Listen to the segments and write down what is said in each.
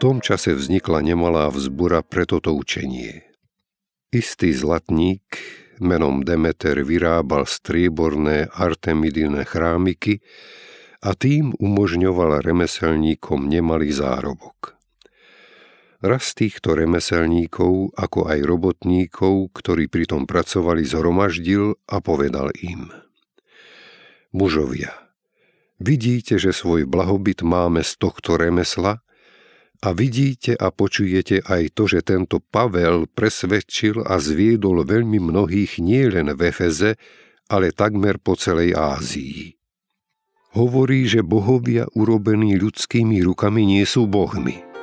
tom čase vznikla nemalá vzbura pre toto učenie. Istý zlatník menom Demeter vyrábal strieborné artemidine chrámiky a tým umožňoval remeselníkom nemalý zárobok. Raz týchto remeselníkov, ako aj robotníkov, ktorí pritom pracovali, zhromaždil a povedal im. Mužovia, vidíte, že svoj blahobyt máme z tohto remesla a vidíte a počujete aj to, že tento Pavel presvedčil a zviedol veľmi mnohých nielen v Efeze, ale takmer po celej Ázii. Hovorí, že bohovia urobení ľudskými rukami nie sú bohmi –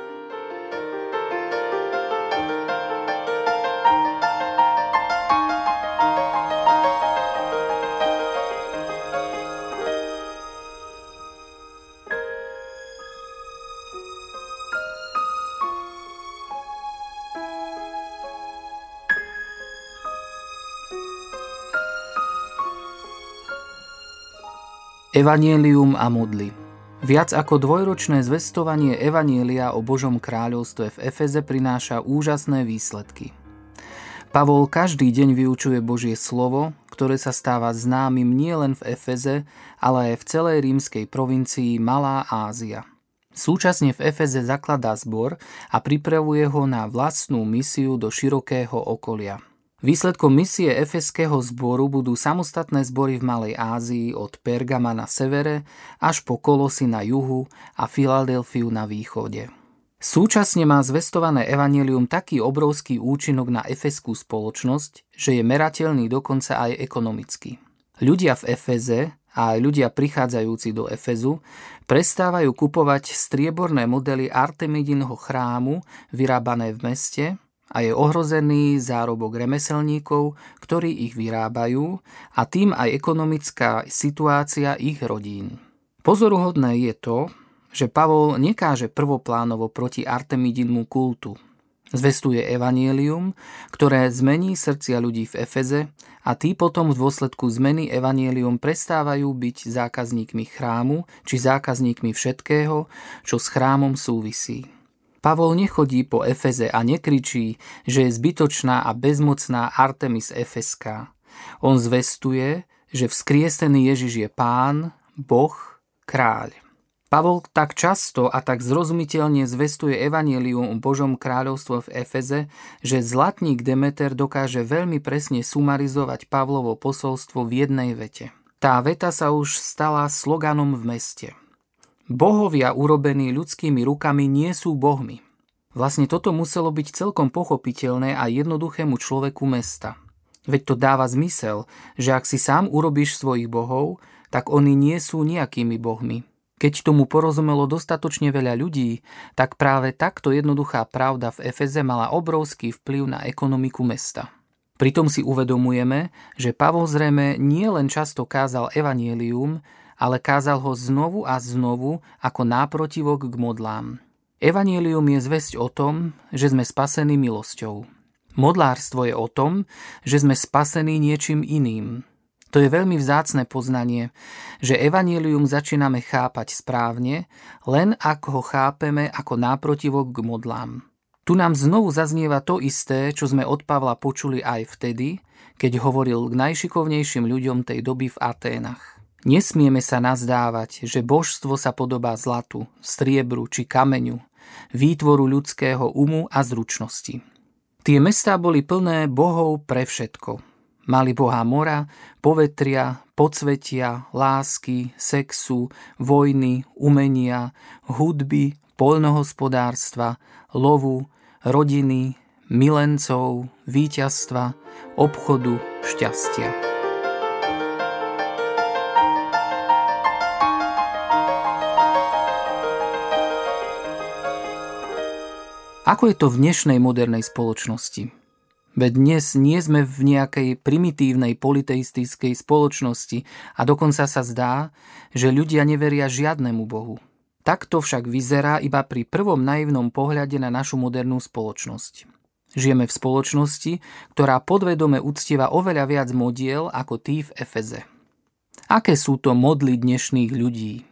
Evangelium a modly Viac ako dvojročné zvestovanie Evanielia o Božom kráľovstve v Efeze prináša úžasné výsledky. Pavol každý deň vyučuje Božie slovo, ktoré sa stáva známym nielen v Efeze, ale aj v celej rímskej provincii Malá Ázia. Súčasne v Efeze zakladá zbor a pripravuje ho na vlastnú misiu do širokého okolia – Výsledkom misie Efeského zboru budú samostatné zbory v Malej Ázii od Pergama na severe až po Kolosy na juhu a Filadelfiu na východe. Súčasne má zvestované evanelium taký obrovský účinok na efeskú spoločnosť, že je merateľný dokonca aj ekonomicky. Ľudia v Efeze a aj ľudia prichádzajúci do Efezu prestávajú kupovať strieborné modely Artemidinho chrámu vyrábané v meste a je ohrozený zárobok remeselníkov, ktorí ich vyrábajú a tým aj ekonomická situácia ich rodín. Pozoruhodné je to, že Pavol nekáže prvoplánovo proti Artemidinmu kultu. Zvestuje evanielium, ktoré zmení srdcia ľudí v Efeze a tí potom v dôsledku zmeny evanielium prestávajú byť zákazníkmi chrámu či zákazníkmi všetkého, čo s chrámom súvisí. Pavol nechodí po Efeze a nekričí, že je zbytočná a bezmocná Artemis Efeská. On zvestuje, že vzkriesený Ježiš je pán, boh, kráľ. Pavol tak často a tak zrozumiteľne zvestuje evanelium o Božom kráľovstvo v Efeze, že zlatník Demeter dokáže veľmi presne sumarizovať Pavlovo posolstvo v jednej vete. Tá veta sa už stala sloganom v meste. Bohovia urobení ľudskými rukami nie sú bohmi. Vlastne toto muselo byť celkom pochopiteľné a jednoduchému človeku mesta. Veď to dáva zmysel, že ak si sám urobíš svojich bohov, tak oni nie sú nejakými bohmi. Keď tomu porozumelo dostatočne veľa ľudí, tak práve takto jednoduchá pravda v Efeze mala obrovský vplyv na ekonomiku mesta. Pritom si uvedomujeme, že Pavol zrejme nie len často kázal evanielium, ale kázal ho znovu a znovu ako náprotivok k modlám. Evangelium je zväzť o tom, že sme spasení milosťou. Modlárstvo je o tom, že sme spasení niečím iným. To je veľmi vzácne poznanie, že evanelium začíname chápať správne, len ako ho chápeme ako náprotivok k modlám. Tu nám znovu zaznieva to isté, čo sme od Pavla počuli aj vtedy, keď hovoril k najšikovnejším ľuďom tej doby v Aténach. Nesmieme sa nazdávať, že božstvo sa podobá zlatu, striebru či kameňu, výtvoru ľudského umu a zručnosti. Tie mestá boli plné bohov pre všetko. Mali boha mora, povetria, podsvetia, lásky, sexu, vojny, umenia, hudby, poľnohospodárstva, lovu, rodiny, milencov, víťazstva, obchodu, šťastia. Ako je to v dnešnej modernej spoločnosti? Veď dnes nie sme v nejakej primitívnej politeistickej spoločnosti a dokonca sa zdá, že ľudia neveria žiadnemu Bohu. Takto však vyzerá iba pri prvom naivnom pohľade na našu modernú spoločnosť. Žijeme v spoločnosti, ktorá podvedome uctieva oveľa viac modiel ako tí v Efeze. Aké sú to modly dnešných ľudí?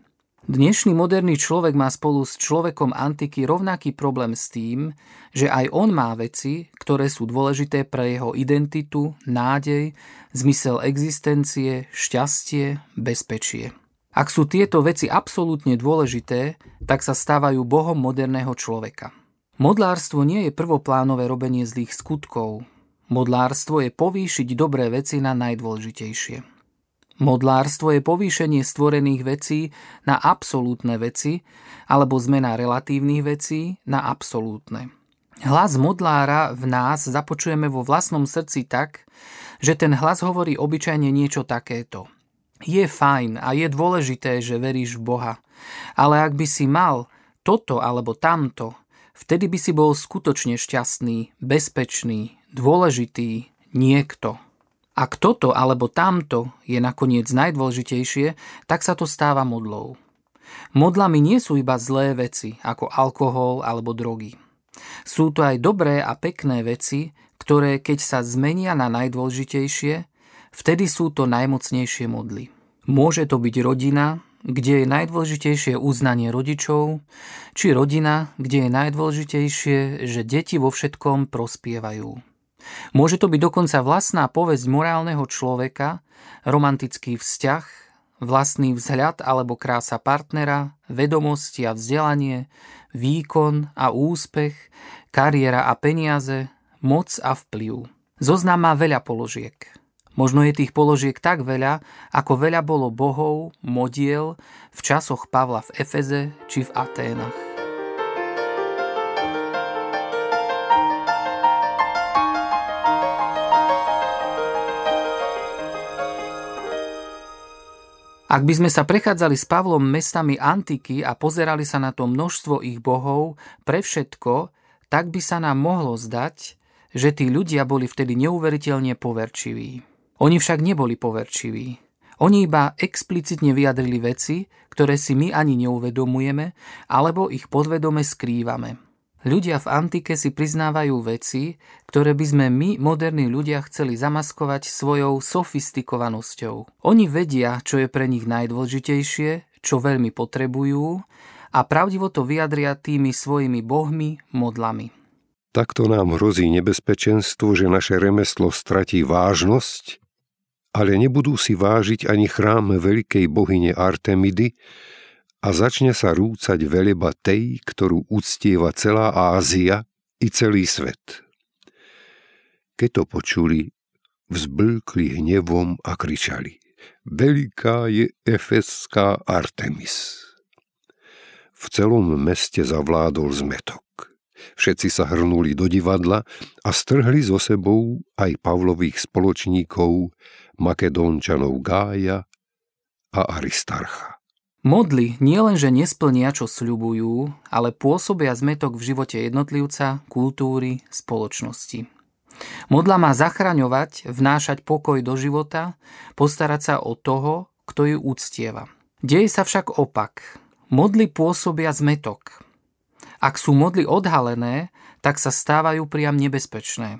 Dnešný moderný človek má spolu s človekom antiky rovnaký problém s tým, že aj on má veci, ktoré sú dôležité pre jeho identitu, nádej, zmysel existencie, šťastie, bezpečie. Ak sú tieto veci absolútne dôležité, tak sa stávajú bohom moderného človeka. Modlárstvo nie je prvoplánové robenie zlých skutkov. Modlárstvo je povýšiť dobré veci na najdôležitejšie. Modlárstvo je povýšenie stvorených vecí na absolútne veci alebo zmena relatívnych vecí na absolútne. Hlas modlára v nás započujeme vo vlastnom srdci tak, že ten hlas hovorí obyčajne niečo takéto. Je fajn a je dôležité, že veríš v Boha, ale ak by si mal toto alebo tamto, vtedy by si bol skutočne šťastný, bezpečný, dôležitý, niekto. Ak toto alebo tamto je nakoniec najdôležitejšie, tak sa to stáva modlou. Modlami nie sú iba zlé veci, ako alkohol alebo drogy. Sú to aj dobré a pekné veci, ktoré keď sa zmenia na najdôležitejšie, vtedy sú to najmocnejšie modly. Môže to byť rodina, kde je najdôležitejšie uznanie rodičov, či rodina, kde je najdôležitejšie, že deti vo všetkom prospievajú. Môže to byť dokonca vlastná povesť morálneho človeka, romantický vzťah, vlastný vzhľad alebo krása partnera, vedomosti a vzdelanie, výkon a úspech, kariéra a peniaze, moc a vplyv. Zoznam má veľa položiek. Možno je tých položiek tak veľa, ako veľa bolo bohov, modiel v časoch Pavla v Efeze či v Aténach. Ak by sme sa prechádzali s Pavlom mestami antiky a pozerali sa na to množstvo ich bohov, pre všetko, tak by sa nám mohlo zdať, že tí ľudia boli vtedy neuveriteľne poverčiví. Oni však neboli poverčiví. Oni iba explicitne vyjadrili veci, ktoré si my ani neuvedomujeme, alebo ich podvedome skrývame. Ľudia v antike si priznávajú veci, ktoré by sme my, moderní ľudia, chceli zamaskovať svojou sofistikovanosťou. Oni vedia, čo je pre nich najdôležitejšie, čo veľmi potrebujú a pravdivo to vyjadria tými svojimi bohmi, modlami. Takto nám hrozí nebezpečenstvo, že naše remeslo stratí vážnosť, ale nebudú si vážiť ani chráme veľkej bohyne Artemidy, a začne sa rúcať veleba tej, ktorú uctieva celá Ázia i celý svet. Keď to počuli, vzblkli hnevom a kričali Veľká je efeská Artemis. v celom meste zavládol zmetok. Všetci sa hrnuli do divadla a strhli so sebou aj Pavlových spoločníkov, Makedónčanov Gája a Aristarcha. Modly nielenže nesplnia, čo sľubujú, ale pôsobia zmetok v živote jednotlivca, kultúry, spoločnosti. Modla má zachraňovať, vnášať pokoj do života, postarať sa o toho, kto ju úctieva. Deje sa však opak. Modly pôsobia zmetok. Ak sú modly odhalené, tak sa stávajú priam nebezpečné.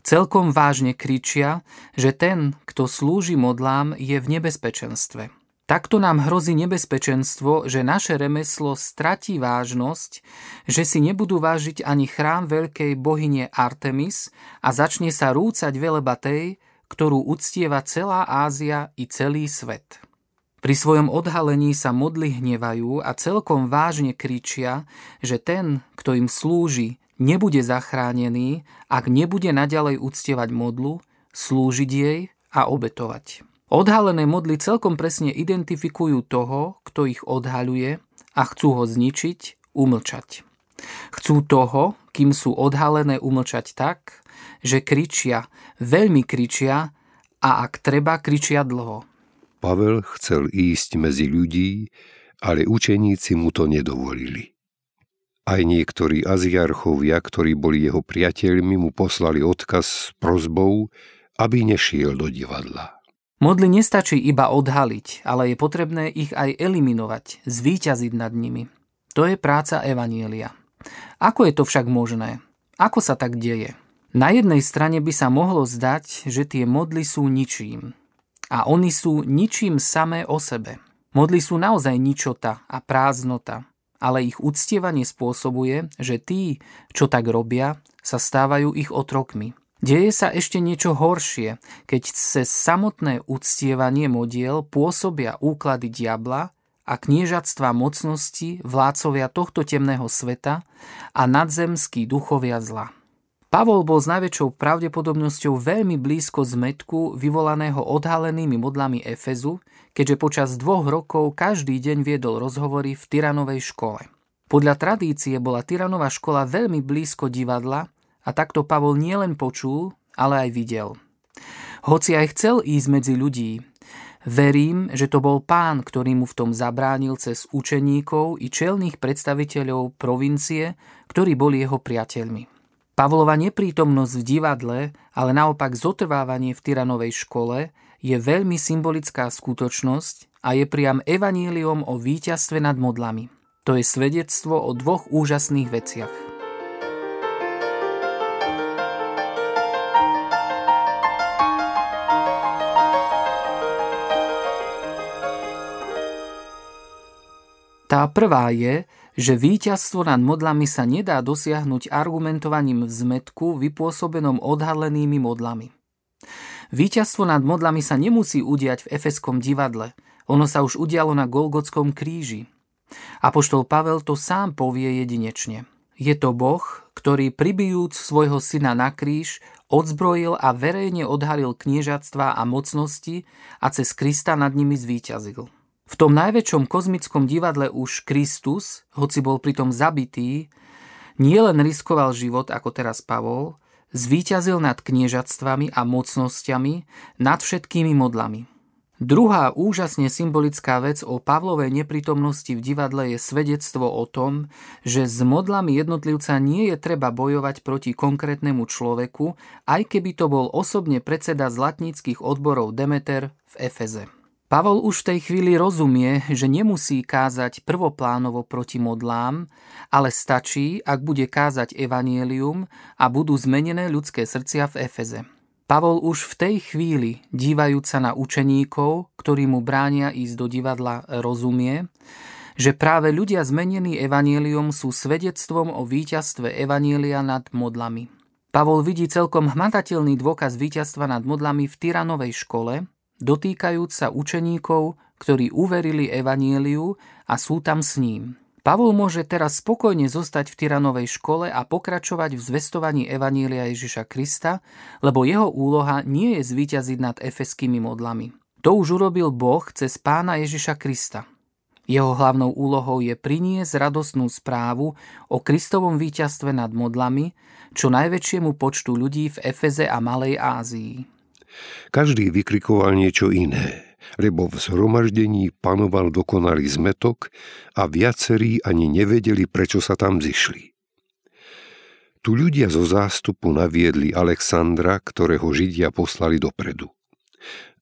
Celkom vážne kričia, že ten, kto slúži modlám, je v nebezpečenstve. Takto nám hrozí nebezpečenstvo, že naše remeslo stratí vážnosť, že si nebudú vážiť ani chrám veľkej bohyne Artemis a začne sa rúcať veleba tej, ktorú uctieva celá Ázia i celý svet. Pri svojom odhalení sa modly hnevajú a celkom vážne kričia, že ten, kto im slúži, nebude zachránený, ak nebude naďalej uctievať modlu, slúžiť jej a obetovať. Odhalené modly celkom presne identifikujú toho, kto ich odhaľuje a chcú ho zničiť, umlčať. Chcú toho, kým sú odhalené umlčať tak, že kričia, veľmi kričia a ak treba, kričia dlho. Pavel chcel ísť medzi ľudí, ale učeníci mu to nedovolili. Aj niektorí aziarchovia, ktorí boli jeho priateľmi, mu poslali odkaz s prozbou, aby nešiel do divadla. Modly nestačí iba odhaliť, ale je potrebné ich aj eliminovať, zvíťaziť nad nimi. To je práca Evanielia. Ako je to však možné? Ako sa tak deje? Na jednej strane by sa mohlo zdať, že tie modly sú ničím. A oni sú ničím samé o sebe. Modly sú naozaj ničota a prázdnota, ale ich uctievanie spôsobuje, že tí, čo tak robia, sa stávajú ich otrokmi. Deje sa ešte niečo horšie, keď cez samotné uctievanie modiel pôsobia úklady diabla a kniežatstva mocnosti vládcovia tohto temného sveta a nadzemskí duchovia zla. Pavol bol s najväčšou pravdepodobnosťou veľmi blízko zmetku vyvolaného odhalenými modlami Efezu, keďže počas dvoch rokov každý deň viedol rozhovory v Tyranovej škole. Podľa tradície bola Tyranová škola veľmi blízko divadla a takto Pavol nielen počul, ale aj videl. Hoci aj chcel ísť medzi ľudí, verím, že to bol pán, ktorý mu v tom zabránil cez učeníkov i čelných predstaviteľov provincie, ktorí boli jeho priateľmi. Pavlova neprítomnosť v divadle, ale naopak zotrvávanie v Tyranovej škole je veľmi symbolická skutočnosť a je priam evaníliom o víťazstve nad modlami. To je svedectvo o dvoch úžasných veciach. Tá prvá je, že víťazstvo nad modlami sa nedá dosiahnuť argumentovaním v zmetku vypôsobenom odhalenými modlami. Víťazstvo nad modlami sa nemusí udiať v Efeskom divadle, ono sa už udialo na Golgotskom kríži. Apoštol Pavel to sám povie jedinečne. Je to Boh, ktorý pribijúc svojho syna na kríž odzbrojil a verejne odhalil kniežatstva a mocnosti a cez Krista nad nimi zvíťazil. V tom najväčšom kozmickom divadle už Kristus, hoci bol pritom zabitý, nielen riskoval život ako teraz Pavol, zvíťazil nad kniežatstvami a mocnosťami, nad všetkými modlami. Druhá úžasne symbolická vec o Pavlovej neprítomnosti v divadle je svedectvo o tom, že s modlami jednotlivca nie je treba bojovať proti konkrétnemu človeku, aj keby to bol osobne predseda zlatníckých odborov Demeter v Efeze. Pavol už v tej chvíli rozumie, že nemusí kázať prvoplánovo proti modlám, ale stačí, ak bude kázať evanielium a budú zmenené ľudské srdcia v Efeze. Pavol už v tej chvíli, dívajúc sa na učeníkov, ktorí mu bránia ísť do divadla, rozumie, že práve ľudia zmenení evanielium sú svedectvom o víťazstve evanielia nad modlami. Pavol vidí celkom hmatateľný dôkaz víťazstva nad modlami v Tyranovej škole, dotýkajúc sa učeníkov, ktorí uverili evanieliu a sú tam s ním. Pavol môže teraz spokojne zostať v Tyranovej škole a pokračovať v zvestovaní Evanília Ježiša Krista, lebo jeho úloha nie je zvíťaziť nad efeskými modlami. To už urobil Boh cez pána Ježiša Krista. Jeho hlavnou úlohou je priniesť radostnú správu o Kristovom víťazstve nad modlami, čo najväčšiemu počtu ľudí v Efeze a Malej Ázii. Každý vykrikoval niečo iné, lebo v zhromaždení panoval dokonalý zmetok a viacerí ani nevedeli, prečo sa tam zišli. Tu ľudia zo zástupu naviedli Alexandra, ktorého Židia poslali dopredu.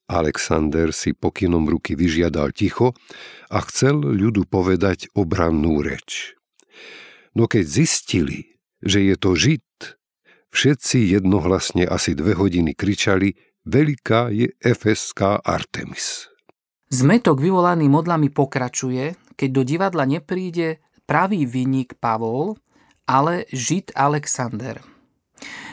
Alexander si pokynom ruky vyžiadal ticho a chcel ľudu povedať obrannú reč. No keď zistili, že je to Žid, všetci jednohlasne asi dve hodiny kričali Veľká je efeská Artemis. Zmetok vyvolaný modlami pokračuje, keď do divadla nepríde pravý vinník Pavol, ale Žid Alexander.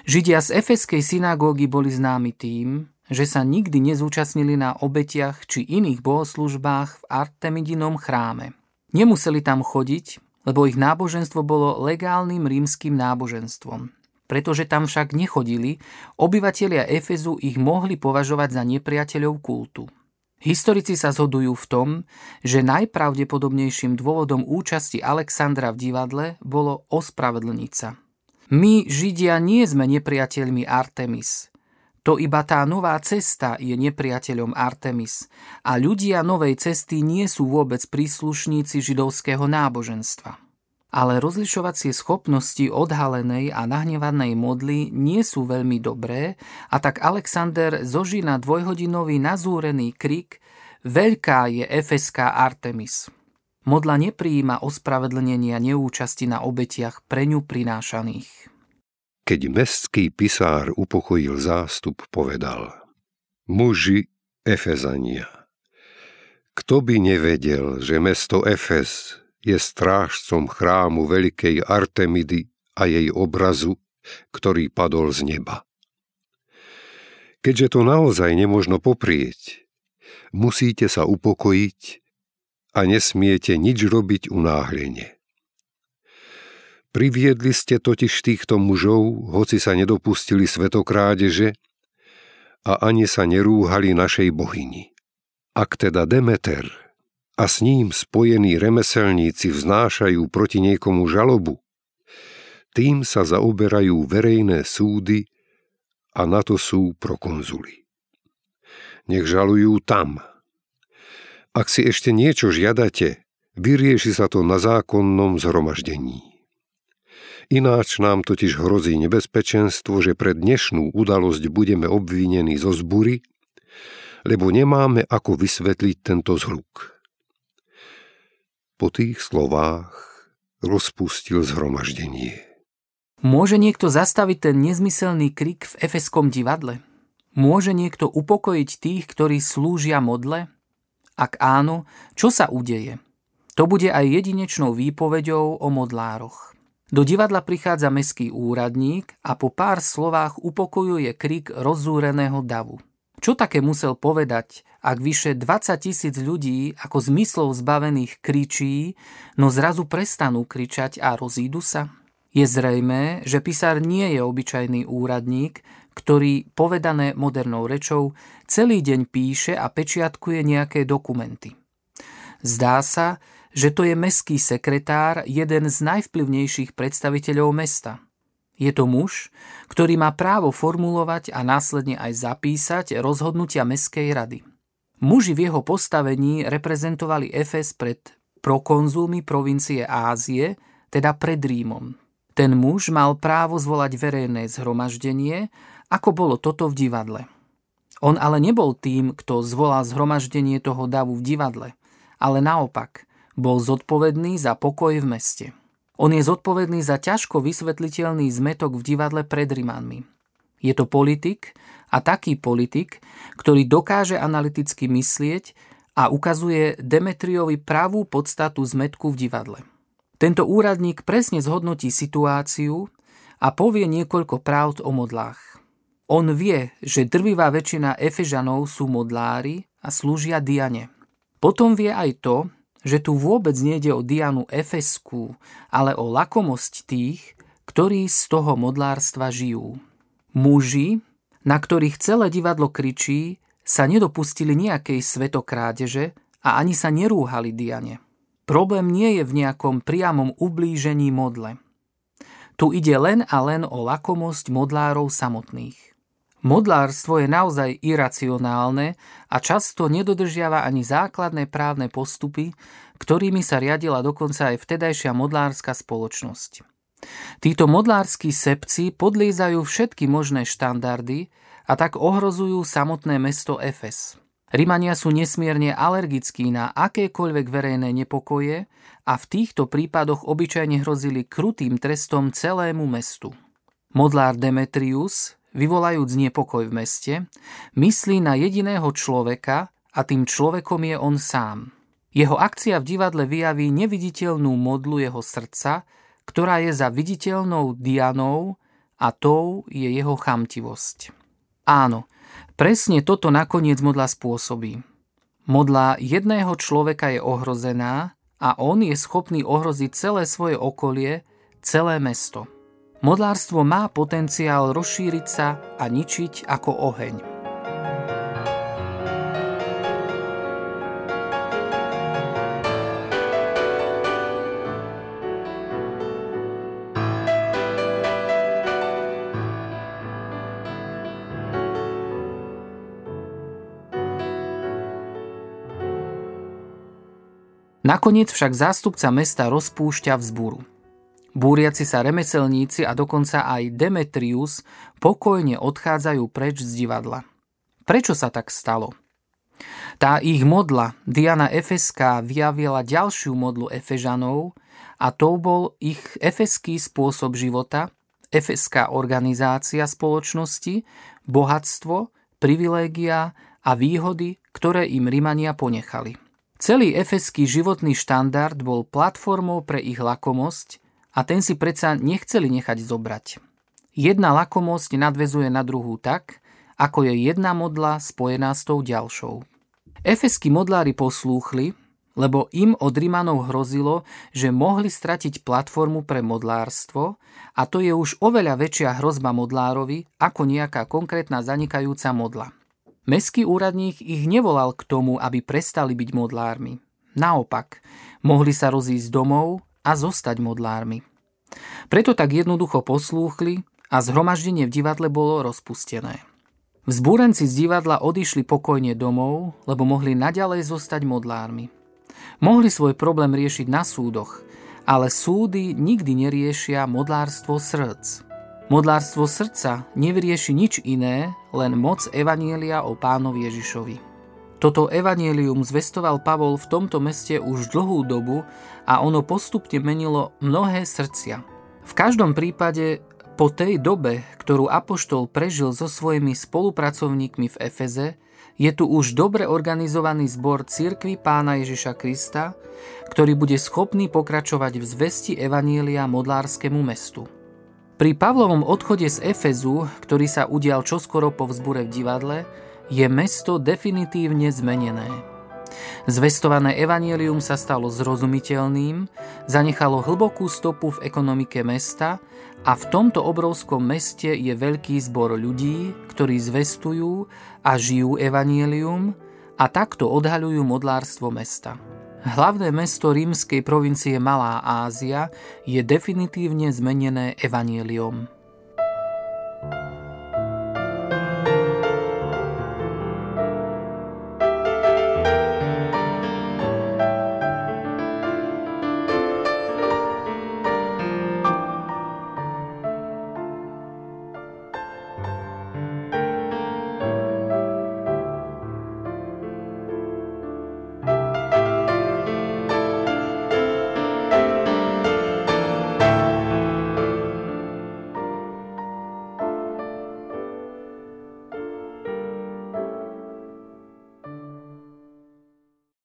Židia z efeskej synagógy boli známi tým, že sa nikdy nezúčastnili na obetiach či iných bohoslužbách v Artemidinom chráme. Nemuseli tam chodiť, lebo ich náboženstvo bolo legálnym rímským náboženstvom. Pretože tam však nechodili, obyvatelia Efezu ich mohli považovať za nepriateľov kultu. Historici sa zhodujú v tom, že najpravdepodobnejším dôvodom účasti Alexandra v divadle bolo ospravedlniť. My, Židia, nie sme nepriateľmi Artemis, to iba tá nová cesta je nepriateľom Artemis a ľudia novej cesty nie sú vôbec príslušníci židovského náboženstva. Ale rozlišovacie schopnosti odhalenej a nahnevanej modly nie sú veľmi dobré a tak Alexander zožína dvojhodinový nazúrený krik Veľká je efeská Artemis. Modla nepríjima ospravedlnenia neúčasti na obetiach pre ňu prinášaných. Keď mestský pisár upokojil zástup, povedal Muži Efezania, kto by nevedel, že mesto Efez je strážcom chrámu veľkej Artemidy a jej obrazu, ktorý padol z neba. Keďže to naozaj nemožno poprieť, musíte sa upokojiť a nesmiete nič robiť unáhlenie. Priviedli ste totiž týchto mužov, hoci sa nedopustili svetokrádeže a ani sa nerúhali našej bohyni. Ak teda Demeter a s ním spojení remeselníci vznášajú proti niekomu žalobu, tým sa zaoberajú verejné súdy a na to sú prokonzuli. Nech žalujú tam. Ak si ešte niečo žiadate, vyrieši sa to na zákonnom zhromaždení. Ináč nám totiž hrozí nebezpečenstvo, že pre dnešnú udalosť budeme obvinení zo zbury, lebo nemáme ako vysvetliť tento zhluk. Po tých slovách rozpustil zhromaždenie. Môže niekto zastaviť ten nezmyselný krik v efeskom divadle? Môže niekto upokojiť tých, ktorí slúžia modle? Ak áno, čo sa udeje? To bude aj jedinečnou výpovedou o modlároch. Do divadla prichádza meský úradník a po pár slovách upokojuje krik rozzúreného davu. Čo také musel povedať, ak vyše 20 tisíc ľudí ako zmyslov zbavených kričí, no zrazu prestanú kričať a rozídu sa? Je zrejmé, že písar nie je obyčajný úradník, ktorý, povedané modernou rečou, celý deň píše a pečiatkuje nejaké dokumenty. Zdá sa, že to je meský sekretár, jeden z najvplyvnejších predstaviteľov mesta. Je to muž, ktorý má právo formulovať a následne aj zapísať rozhodnutia meskej rady. Muži v jeho postavení reprezentovali Efes pred prokonzulmi provincie Ázie, teda pred Rímom. Ten muž mal právo zvolať verejné zhromaždenie, ako bolo toto v divadle. On ale nebol tým, kto zvolal zhromaždenie toho davu v divadle, ale naopak – bol zodpovedný za pokoj v meste. On je zodpovedný za ťažko vysvetliteľný zmetok v divadle pred Rimanmi. Je to politik a taký politik, ktorý dokáže analyticky myslieť a ukazuje Demetriovi pravú podstatu zmetku v divadle. Tento úradník presne zhodnotí situáciu a povie niekoľko pravd o modlách. On vie, že drvivá väčšina Efežanov sú modlári a slúžia Diane. Potom vie aj to, že tu vôbec nejde o Dianu Efesku, ale o lakomosť tých, ktorí z toho modlárstva žijú. Muži, na ktorých celé divadlo kričí, sa nedopustili nejakej svetokrádeže a ani sa nerúhali Diane. Problém nie je v nejakom priamom ublížení modle. Tu ide len a len o lakomosť modlárov samotných. Modlárstvo je naozaj iracionálne a často nedodržiava ani základné právne postupy, ktorými sa riadila dokonca aj vtedajšia modlárska spoločnosť. Títo modlárskí sebci podliezajú všetky možné štandardy a tak ohrozujú samotné mesto Efes. Rimania sú nesmierne alergickí na akékoľvek verejné nepokoje a v týchto prípadoch obyčajne hrozili krutým trestom celému mestu. Modlár Demetrius, vyvolajúc nepokoj v meste, myslí na jediného človeka a tým človekom je on sám. Jeho akcia v divadle vyjaví neviditeľnú modlu jeho srdca, ktorá je za viditeľnou Dianou a tou je jeho chamtivosť. Áno, Presne toto nakoniec modla spôsobí. Modla jedného človeka je ohrozená a on je schopný ohroziť celé svoje okolie, celé mesto. Modlárstvo má potenciál rozšíriť sa a ničiť ako oheň. Nakoniec však zástupca mesta rozpúšťa vzburu. Búriaci sa remeselníci a dokonca aj Demetrius pokojne odchádzajú preč z divadla. Prečo sa tak stalo? Tá ich modla, Diana Efeská, vyjavila ďalšiu modlu Efežanov a to bol ich efeský spôsob života, efeská organizácia spoločnosti, bohatstvo, privilégia a výhody, ktoré im Rimania ponechali. Celý efeský životný štandard bol platformou pre ich lakomosť a ten si predsa nechceli nechať zobrať. Jedna lakomosť nadvezuje na druhú tak, ako je jedna modla spojená s tou ďalšou. Efeskí modlári poslúchli, lebo im od Rimanov hrozilo, že mohli stratiť platformu pre modlárstvo a to je už oveľa väčšia hrozba modlárovi ako nejaká konkrétna zanikajúca modla. Mestský úradník ich nevolal k tomu, aby prestali byť modlármi. Naopak, mohli sa rozísť domov a zostať modlármi. Preto tak jednoducho poslúchli a zhromaždenie v divadle bolo rozpustené. Vzbúrenci z divadla odišli pokojne domov, lebo mohli naďalej zostať modlármi. Mohli svoj problém riešiť na súdoch, ale súdy nikdy neriešia modlárstvo srdc. Modlárstvo srdca nevyrieši nič iné, len moc Evanielia o pánovi Ježišovi. Toto evanielium zvestoval Pavol v tomto meste už dlhú dobu a ono postupne menilo mnohé srdcia. V každom prípade po tej dobe, ktorú Apoštol prežil so svojimi spolupracovníkmi v Efeze, je tu už dobre organizovaný zbor Cirkvy pána Ježiša Krista, ktorý bude schopný pokračovať v zvesti Evanielia modlárskému mestu. Pri Pavlovom odchode z Efezu, ktorý sa udial čoskoro po vzbure v divadle, je mesto definitívne zmenené. Zvestované evanielium sa stalo zrozumiteľným, zanechalo hlbokú stopu v ekonomike mesta a v tomto obrovskom meste je veľký zbor ľudí, ktorí zvestujú a žijú evanielium a takto odhaľujú modlárstvo mesta. Hlavné mesto rímskej provincie Malá Ázia je definitívne zmenené evanieliom.